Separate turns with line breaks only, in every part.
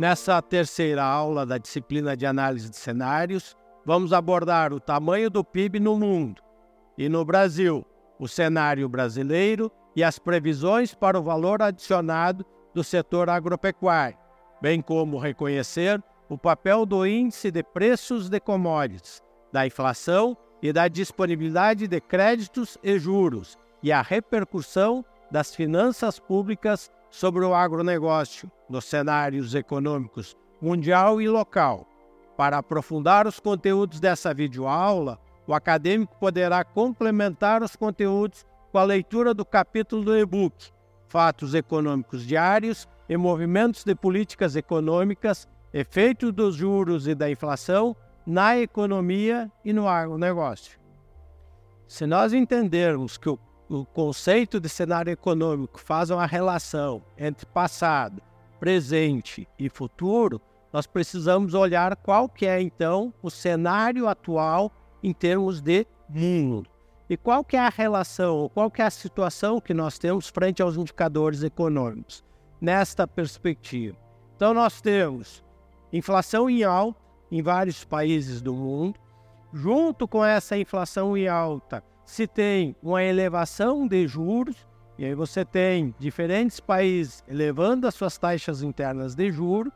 Nessa terceira aula da disciplina de análise de cenários, vamos abordar o tamanho do PIB no mundo e no Brasil, o cenário brasileiro e as previsões para o valor adicionado do setor agropecuário, bem como reconhecer o papel do índice de preços de commodities, da inflação e da disponibilidade de créditos e juros e a repercussão das finanças públicas sobre o agronegócio nos cenários econômicos mundial e local. Para aprofundar os conteúdos dessa videoaula, o acadêmico poderá complementar os conteúdos com a leitura do capítulo do e-book Fatos Econômicos Diários e Movimentos de Políticas Econômicas, Efeitos dos Juros e da Inflação na Economia e no Agronegócio. Se nós entendermos que o o conceito de cenário econômico faz uma relação entre passado, presente e futuro, nós precisamos olhar qual que é então o cenário atual em termos de mundo. E qual que é a relação, qual que é a situação que nós temos frente aos indicadores econômicos nesta perspectiva. Então nós temos inflação em alta em vários países do mundo, junto com essa inflação em alta, se tem uma elevação de juros, e aí você tem diferentes países elevando as suas taxas internas de juros,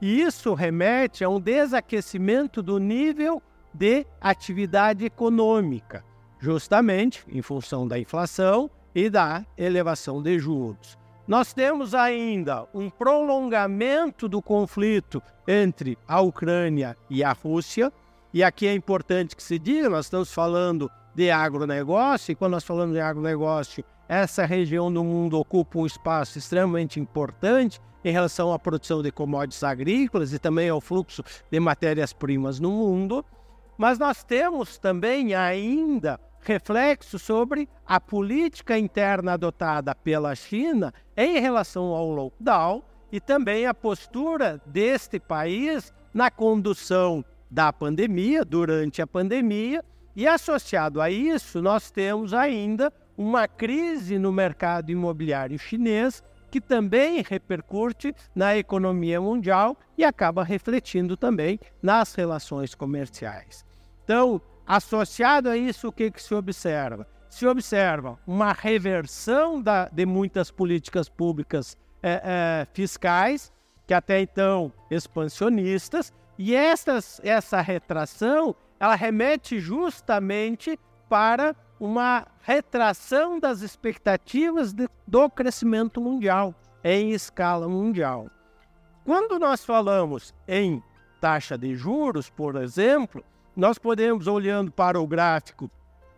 e isso remete a um desaquecimento do nível de atividade econômica, justamente em função da inflação e da elevação de juros. Nós temos ainda um prolongamento do conflito entre a Ucrânia e a Rússia, e aqui é importante que se diga, nós estamos falando de agronegócio, e quando nós falamos de agronegócio, essa região do mundo ocupa um espaço extremamente importante em relação à produção de commodities agrícolas e também ao fluxo de matérias-primas no mundo. Mas nós temos também ainda reflexo sobre a política interna adotada pela China em relação ao lockdown e também a postura deste país na condução da pandemia, durante a pandemia, e associado a isso, nós temos ainda uma crise no mercado imobiliário chinês que também repercute na economia mundial e acaba refletindo também nas relações comerciais. Então, associado a isso, o que, que se observa? Se observa uma reversão da, de muitas políticas públicas é, é, fiscais, que até então expansionistas, e essas, essa retração ela remete justamente para uma retração das expectativas de, do crescimento mundial, em escala mundial. Quando nós falamos em taxa de juros, por exemplo, nós podemos, olhando para o gráfico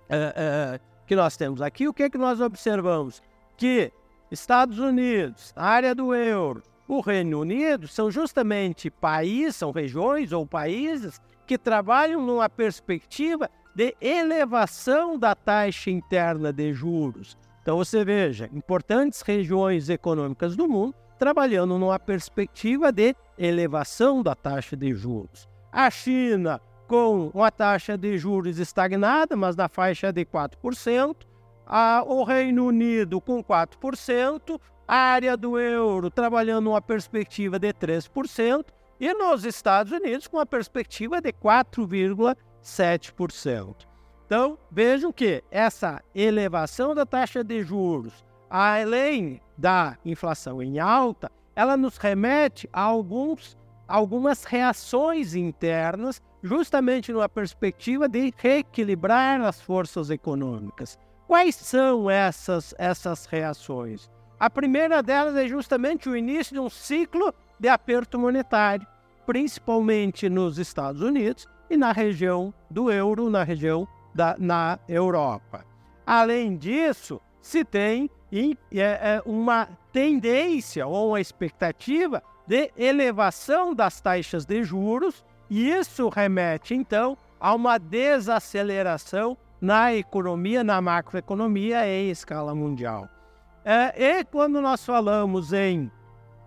é, é, que nós temos aqui, o que, é que nós observamos? Que Estados Unidos, área do euro, o Reino Unido são justamente países, são regiões ou países que trabalham numa perspectiva de elevação da taxa interna de juros. Então você veja, importantes regiões econômicas do mundo trabalhando numa perspectiva de elevação da taxa de juros. A China com uma taxa de juros estagnada, mas na faixa de 4%, a, o Reino Unido com 4%, a área do euro trabalhando numa perspectiva de 3%, e nos Estados Unidos com uma perspectiva de 4,7%. Então, vejam que essa elevação da taxa de juros, além da inflação em alta, ela nos remete a alguns, algumas reações internas, justamente numa perspectiva de reequilibrar as forças econômicas. Quais são essas, essas reações? A primeira delas é justamente o início de um ciclo de aperto monetário, principalmente nos Estados Unidos e na região do euro, na região da na Europa. Além disso, se tem é, é, uma tendência ou uma expectativa de elevação das taxas de juros, e isso remete então a uma desaceleração na economia, na macroeconomia em escala mundial. É, e quando nós falamos em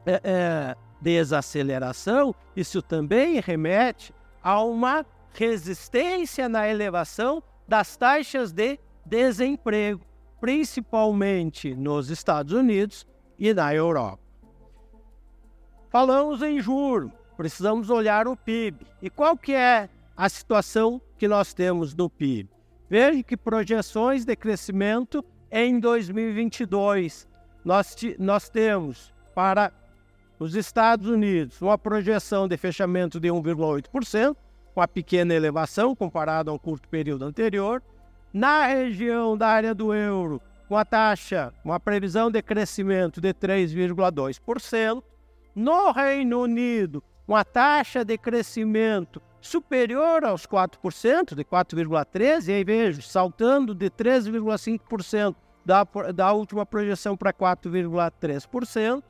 é, é, desaceleração, isso também remete a uma resistência na elevação das taxas de desemprego, principalmente nos Estados Unidos e na Europa. Falamos em juro, precisamos olhar o PIB. E qual que é a situação que nós temos no PIB? Veja que projeções de crescimento em 2022. Nós, nós temos para os Estados Unidos uma projeção de fechamento de 1,8%, com a pequena elevação comparado ao curto período anterior. Na região da área do euro, com a taxa, uma previsão de crescimento de 3,2%. No Reino Unido, uma taxa de crescimento superior aos 4%, de 4,13%, e aí vejo, saltando de 3,5% da, da última projeção para 4,3%.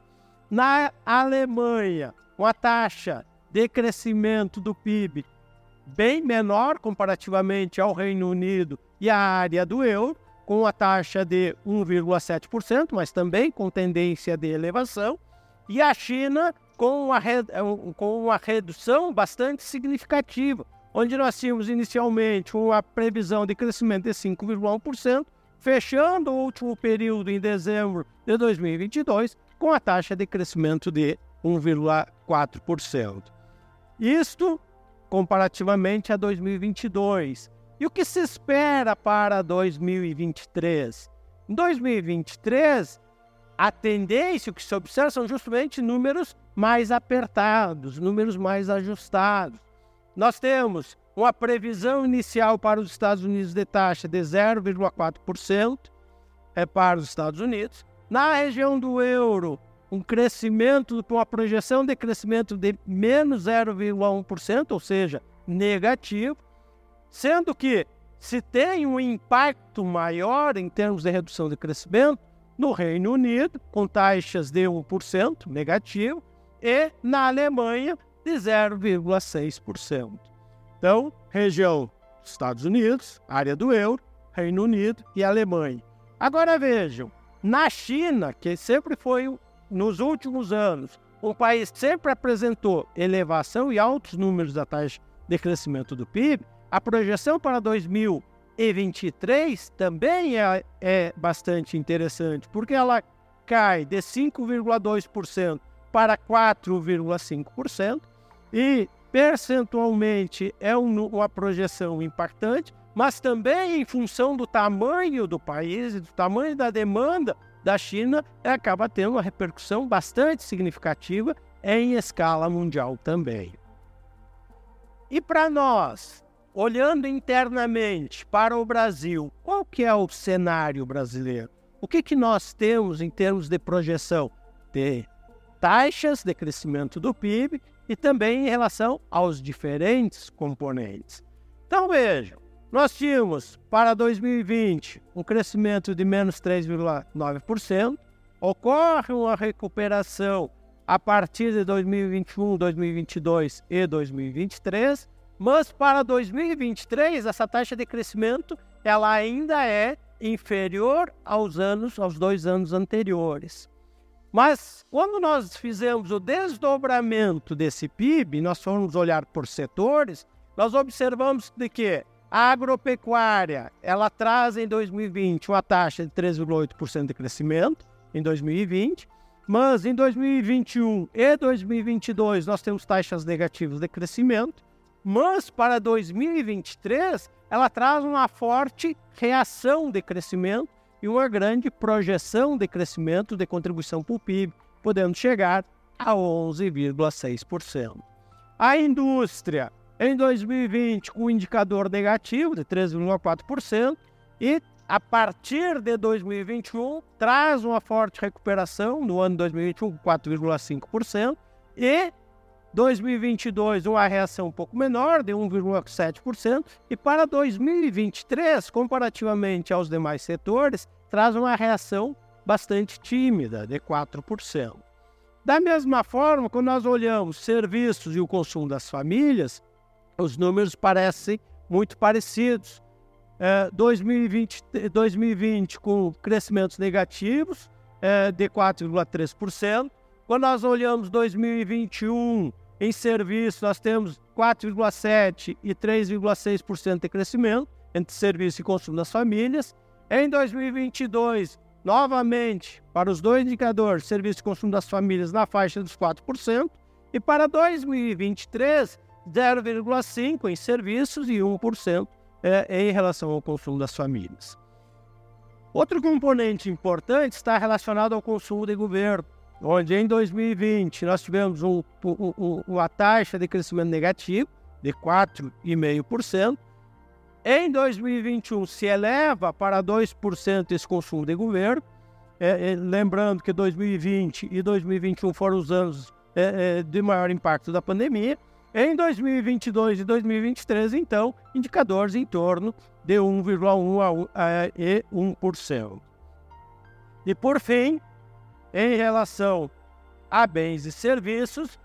Na Alemanha, uma taxa de crescimento do PIB bem menor comparativamente ao Reino Unido e à área do euro, com a taxa de 1,7%, mas também com tendência de elevação, e a China com uma, com uma redução bastante significativa, onde nós tínhamos inicialmente uma previsão de crescimento de 5,1%, fechando o último período em dezembro de 2022 com a taxa de crescimento de 1,4%. Isto comparativamente a 2022. E o que se espera para 2023? Em 2023, a tendência, que se observa, são justamente números mais apertados, números mais ajustados. Nós temos uma previsão inicial para os Estados Unidos de taxa de 0,4% é para os Estados Unidos. Na região do euro, um crescimento, com uma projeção de crescimento de menos 0,1%, ou seja, negativo, sendo que se tem um impacto maior em termos de redução de crescimento no Reino Unido, com taxas de 1% negativo, e na Alemanha de 0,6%. Então, região Estados Unidos, área do euro, Reino Unido e Alemanha. Agora vejam, na China, que sempre foi nos últimos anos, o país sempre apresentou elevação e altos números da taxa de crescimento do PIB, a projeção para 2023 também é, é bastante interessante, porque ela cai de 5,2% para 4,5% e percentualmente é um, uma projeção impactante, mas também em função do tamanho do país e do tamanho da demanda da China acaba tendo uma repercussão bastante significativa em escala mundial também. E para nós, olhando internamente para o Brasil, qual que é o cenário brasileiro? O que, que nós temos em termos de projeção de taxas de crescimento do PIB e também em relação aos diferentes componentes? Então vejam, nós tínhamos para 2020 um crescimento de menos 3,9%. Ocorre uma recuperação a partir de 2021, 2022 e 2023, mas para 2023 essa taxa de crescimento ela ainda é inferior aos anos, aos dois anos anteriores. Mas quando nós fizemos o desdobramento desse PIB, nós formos olhar por setores, nós observamos de que a agropecuária, ela traz em 2020 uma taxa de 3,8% de crescimento em 2020, mas em 2021 e 2022 nós temos taxas negativas de crescimento, mas para 2023 ela traz uma forte reação de crescimento e uma grande projeção de crescimento de contribuição para o PIB, podendo chegar a 11,6%. A indústria em 2020 com um indicador negativo de 13,4% e a partir de 2021 traz uma forte recuperação no ano 2021 com 4,5% e 2022 uma reação um pouco menor de 1,7% e para 2023 comparativamente aos demais setores traz uma reação bastante tímida de 4%. Da mesma forma, quando nós olhamos serviços e o consumo das famílias, os números parecem muito parecidos. É, 2020, 2020 com crescimentos negativos é, de 4,3%. Quando nós olhamos 2021 em serviço, nós temos 4,7% e 3,6% de crescimento entre serviço e consumo das famílias. Em 2022, novamente, para os dois indicadores, serviço de consumo das famílias na faixa dos 4%, e para 2023, 0,5% em serviços e 1% é, em relação ao consumo das famílias. Outro componente importante está relacionado ao consumo de governo, onde em 2020 nós tivemos um, um, uma taxa de crescimento negativo de 4,5%. Em 2021 se eleva para 2% esse consumo de governo. É, é, lembrando que 2020 e 2021 foram os anos é, é, de maior impacto da pandemia. Em 2022 e 2023, então, indicadores em torno de 1,1% e 1%. E por fim, em relação a bens e serviços,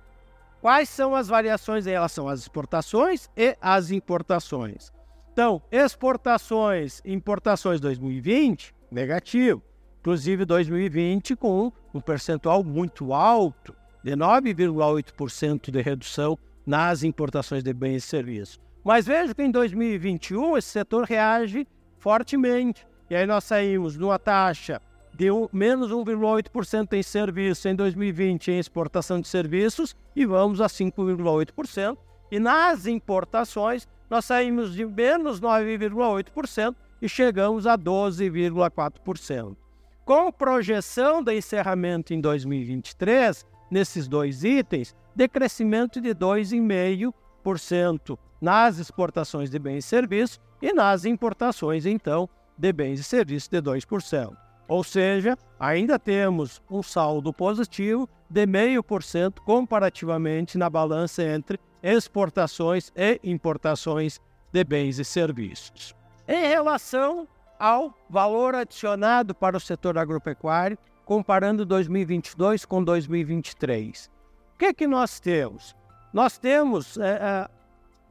quais são as variações em relação às exportações e às importações? Então, exportações e importações 2020, negativo. Inclusive 2020 com um percentual muito alto, de 9,8% de redução nas importações de bens e serviços. Mas veja que em 2021 esse setor reage fortemente. E aí nós saímos de uma taxa de um, menos 1,8% em serviços em 2020 em exportação de serviços e vamos a 5,8%. E nas importações nós saímos de menos 9,8% e chegamos a 12,4%. Com projeção de encerramento em 2023, nesses dois itens, decrescimento de 2,5% nas exportações de bens e serviços e nas importações, então, de bens e serviços de 2%. Ou seja, ainda temos um saldo positivo de 0,5% comparativamente na balança entre exportações e importações de bens e serviços. Em relação ao valor adicionado para o setor agropecuário, comparando 2022 com 2023. O que, que nós temos? Nós temos, é, é,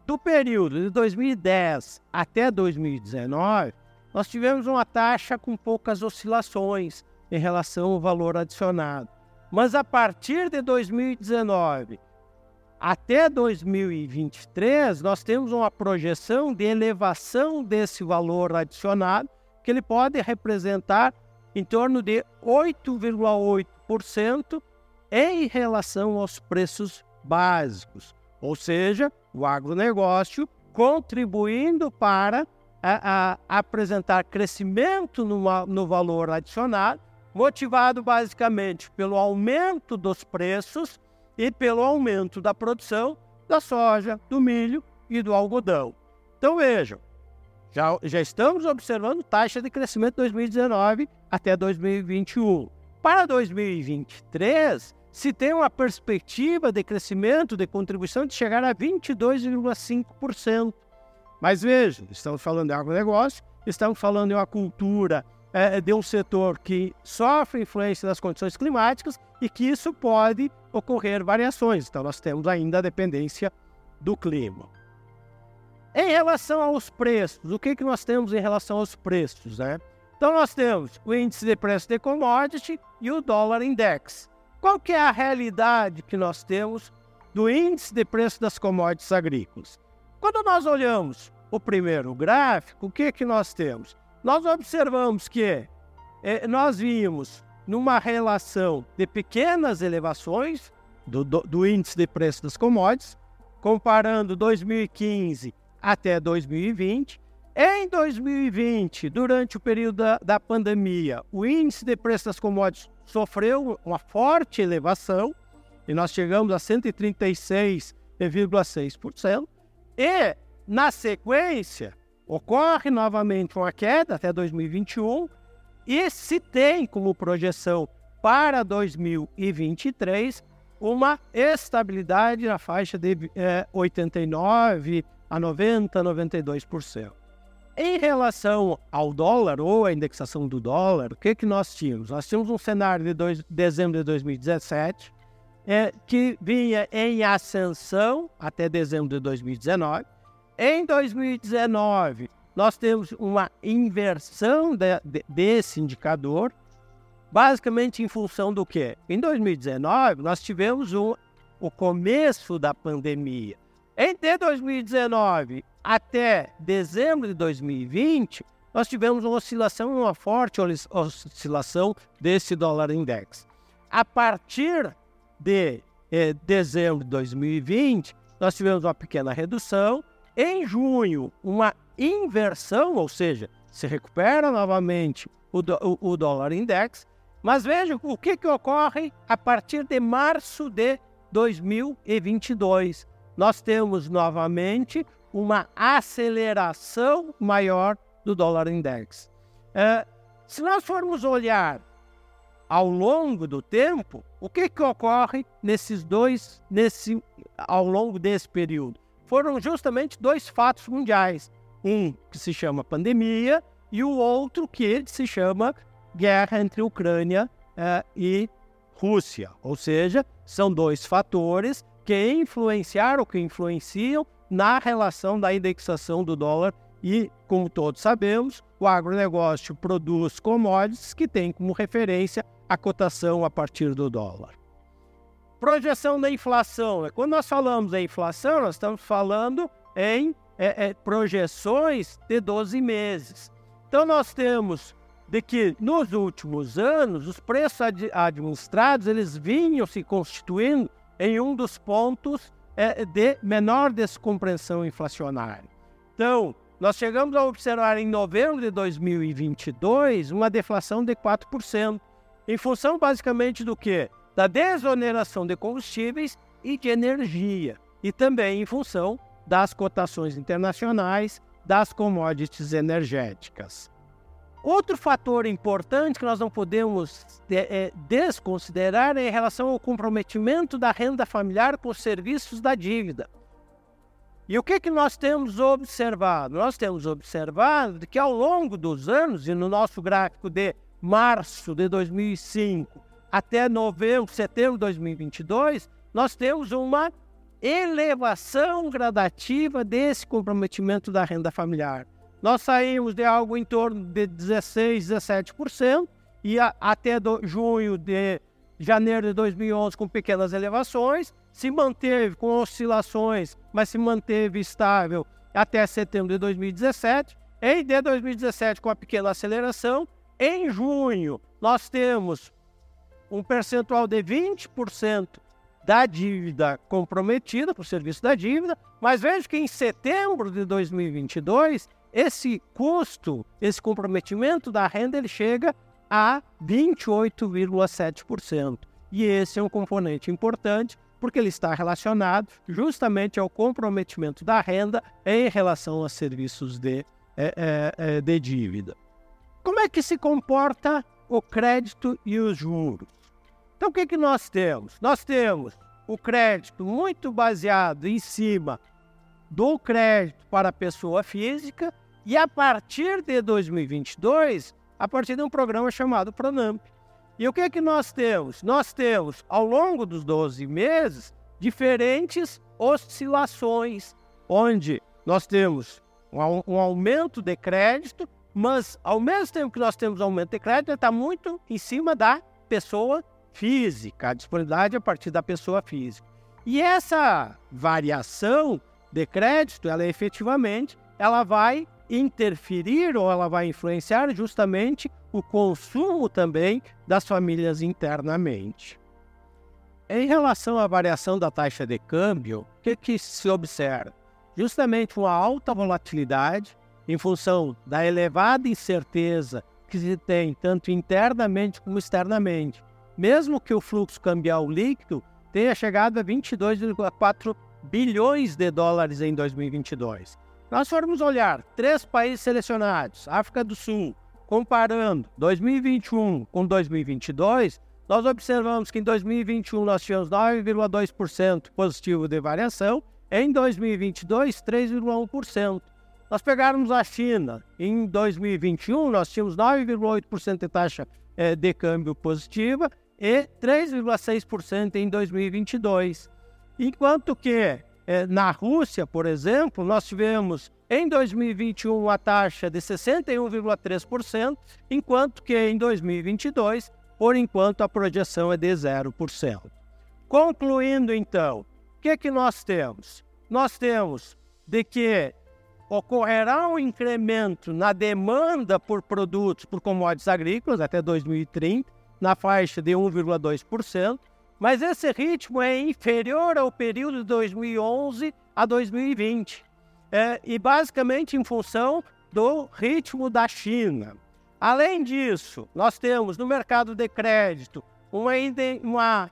do período de 2010 até 2019, nós tivemos uma taxa com poucas oscilações em relação ao valor adicionado. Mas a partir de 2019 até 2023, nós temos uma projeção de elevação desse valor adicionado, que ele pode representar em torno de 8,8% em relação aos preços básicos. Ou seja, o agronegócio contribuindo para a, a apresentar crescimento no, no valor adicionado, motivado basicamente pelo aumento dos preços e pelo aumento da produção da soja, do milho e do algodão. Então vejam, já, já estamos observando taxa de crescimento 2019 até 2021. Para 2023, se tem uma perspectiva de crescimento de contribuição de chegar a 22,5%. Mas veja, estamos falando de agronegócio, estamos falando de uma cultura é, de um setor que sofre influência das condições climáticas e que isso pode ocorrer variações. Então, nós temos ainda a dependência do clima. Em relação aos preços, o que, que nós temos em relação aos preços? Né? Então, nós temos o índice de preço de commodity e o dólar index. Qual que é a realidade que nós temos do índice de preço das commodities agrícolas? Quando nós olhamos o primeiro gráfico, o que, que nós temos? Nós observamos que é, nós vimos numa relação de pequenas elevações do, do, do índice de preço das commodities, comparando 2015 até 2020. Em 2020, durante o período da, da pandemia, o índice de preço das commodities sofreu uma forte elevação e nós chegamos a 136,6%. E na sequência, ocorre novamente uma queda até 2021 e se tem como projeção para 2023 uma estabilidade na faixa de é, 89 a 90, 92%. Em relação ao dólar ou a indexação do dólar, o que, que nós tínhamos? Nós tínhamos um cenário de dois, dezembro de 2017 é, que vinha em ascensão até dezembro de 2019 em 2019, nós temos uma inversão de, de, desse indicador, basicamente em função do quê? Em 2019, nós tivemos um, o começo da pandemia. Entre 2019 até dezembro de 2020, nós tivemos uma oscilação, uma forte oscilação desse dólar index. A partir de eh, dezembro de 2020, nós tivemos uma pequena redução. Em junho, uma inversão, ou seja, se recupera novamente o, o, o dólar index. Mas veja o que, que ocorre a partir de março de 2022. Nós temos novamente uma aceleração maior do dólar index. É, se nós formos olhar ao longo do tempo, o que, que ocorre nesses dois, nesse, ao longo desse período? Foram justamente dois fatos mundiais. Um que se chama pandemia e o outro que se chama guerra entre Ucrânia é, e Rússia. Ou seja, são dois fatores que influenciaram, que influenciam na relação da indexação do dólar e, como todos sabemos, o agronegócio produz commodities que têm como referência a cotação a partir do dólar. Projeção da inflação. Quando nós falamos em inflação, nós estamos falando em é, é, projeções de 12 meses. Então, nós temos de que nos últimos anos os preços ad administrados eles vinham se constituindo em um dos pontos é, de menor descompressão inflacionária. Então, nós chegamos a observar em novembro de 2022 uma deflação de 4%, em função basicamente do que? Da desoneração de combustíveis e de energia, e também em função das cotações internacionais das commodities energéticas. Outro fator importante que nós não podemos é, desconsiderar é em relação ao comprometimento da renda familiar com os serviços da dívida. E o que, que nós temos observado? Nós temos observado que ao longo dos anos, e no nosso gráfico de março de 2005 até novembro, setembro de 2022, nós temos uma elevação gradativa desse comprometimento da renda familiar. Nós saímos de algo em torno de 16, 17% e a, até do, junho de janeiro de 2011 com pequenas elevações, se manteve com oscilações, mas se manteve estável até setembro de 2017. Em de 2017 com a pequena aceleração, em junho nós temos um percentual de 20% da dívida comprometida por serviço da dívida, mas veja que em setembro de 2022 esse custo, esse comprometimento da renda, ele chega a 28,7%. E esse é um componente importante porque ele está relacionado justamente ao comprometimento da renda em relação a serviços de, é, é, é de dívida. Como é que se comporta o crédito e os juros? Então, o que, que nós temos? Nós temos o crédito muito baseado em cima do crédito para a pessoa física e a partir de 2022, a partir de um programa chamado Pronamp. E o que é que nós temos? Nós temos, ao longo dos 12 meses, diferentes oscilações, onde nós temos um, um aumento de crédito, mas ao mesmo tempo que nós temos aumento de crédito, está muito em cima da pessoa física, a disponibilidade a partir da pessoa física. E essa variação de crédito, ela efetivamente, ela vai interferir ou ela vai influenciar justamente o consumo também das famílias internamente. Em relação à variação da taxa de câmbio, o que, que se observa? Justamente uma alta volatilidade em função da elevada incerteza que se tem tanto internamente como externamente. Mesmo que o fluxo cambial líquido tenha chegado a 22,4 bilhões de dólares em 2022 nós formos olhar três países selecionados, África do Sul, comparando 2021 com 2022, nós observamos que em 2021 nós tivemos 9,2% positivo de variação, em 2022 3,1%. Nós pegarmos a China, em 2021 nós tínhamos 9,8% de taxa é, de câmbio positiva e 3,6% em 2022. Enquanto que é, na Rússia, por exemplo, nós tivemos em 2021 a taxa de 61,3%, enquanto que em 2022, por enquanto, a projeção é de 0%. Concluindo, então, o que, que nós temos? Nós temos de que ocorrerá um incremento na demanda por produtos por commodities agrícolas até 2030, na faixa de 1,2%, mas esse ritmo é inferior ao período de 2011 a 2020, é, e basicamente em função do ritmo da China. Além disso, nós temos no mercado de crédito uma,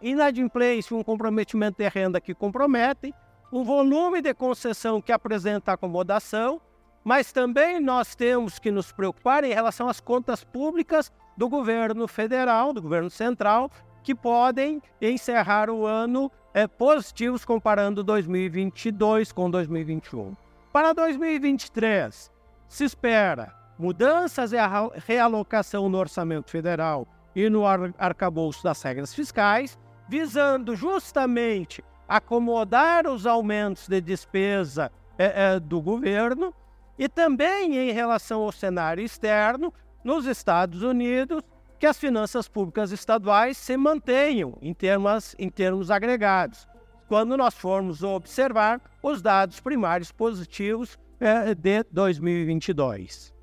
inadimplência, um comprometimento de renda que comprometem, um volume de concessão que apresenta acomodação, mas também nós temos que nos preocupar em relação às contas públicas do governo federal, do governo central, que podem encerrar o ano é, positivos comparando 2022 com 2021. Para 2023, se espera mudanças e a realocação no orçamento federal e no arcabouço das regras fiscais, visando justamente acomodar os aumentos de despesa é, é, do governo e também em relação ao cenário externo, nos Estados Unidos, que as finanças públicas estaduais se mantenham em termos, em termos agregados. Quando nós formos observar os dados primários positivos é, de 2022.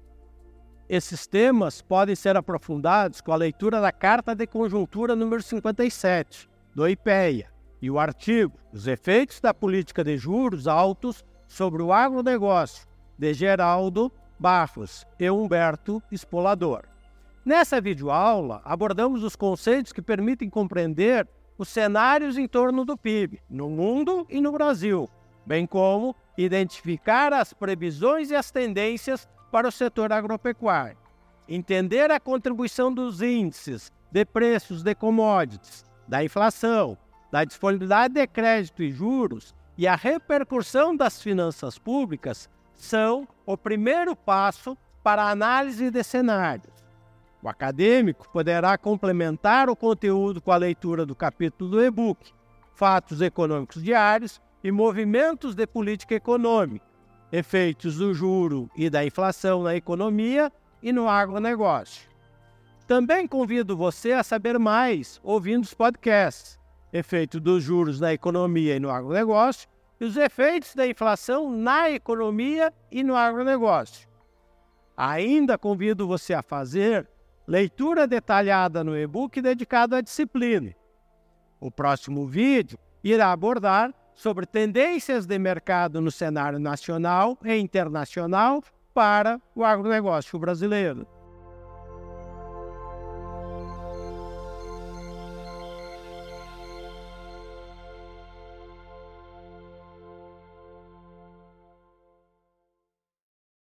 Esses temas podem ser aprofundados com a leitura da Carta de Conjuntura número 57 do IPEA e o artigo Os efeitos da política de juros altos sobre o agronegócio de Geraldo Barros e Humberto Espolador. Nessa videoaula, abordamos os conceitos que permitem compreender os cenários em torno do PIB, no mundo e no Brasil, bem como identificar as previsões e as tendências para o setor agropecuário. Entender a contribuição dos índices de preços de commodities, da inflação, da disponibilidade de crédito e juros e a repercussão das finanças públicas são o primeiro passo para a análise de cenários. O acadêmico poderá complementar o conteúdo com a leitura do capítulo do e-book Fatos Econômicos Diários e Movimentos de Política Econômica, efeitos do juro e da inflação na economia e no agronegócio. Também convido você a saber mais ouvindo os podcasts, efeito dos juros na economia e no agronegócio e os efeitos da inflação na economia e no agronegócio. Ainda convido você a fazer leitura detalhada no e-book dedicado à disciplina. O próximo vídeo irá abordar sobre tendências de mercado no cenário nacional e internacional para o agronegócio brasileiro.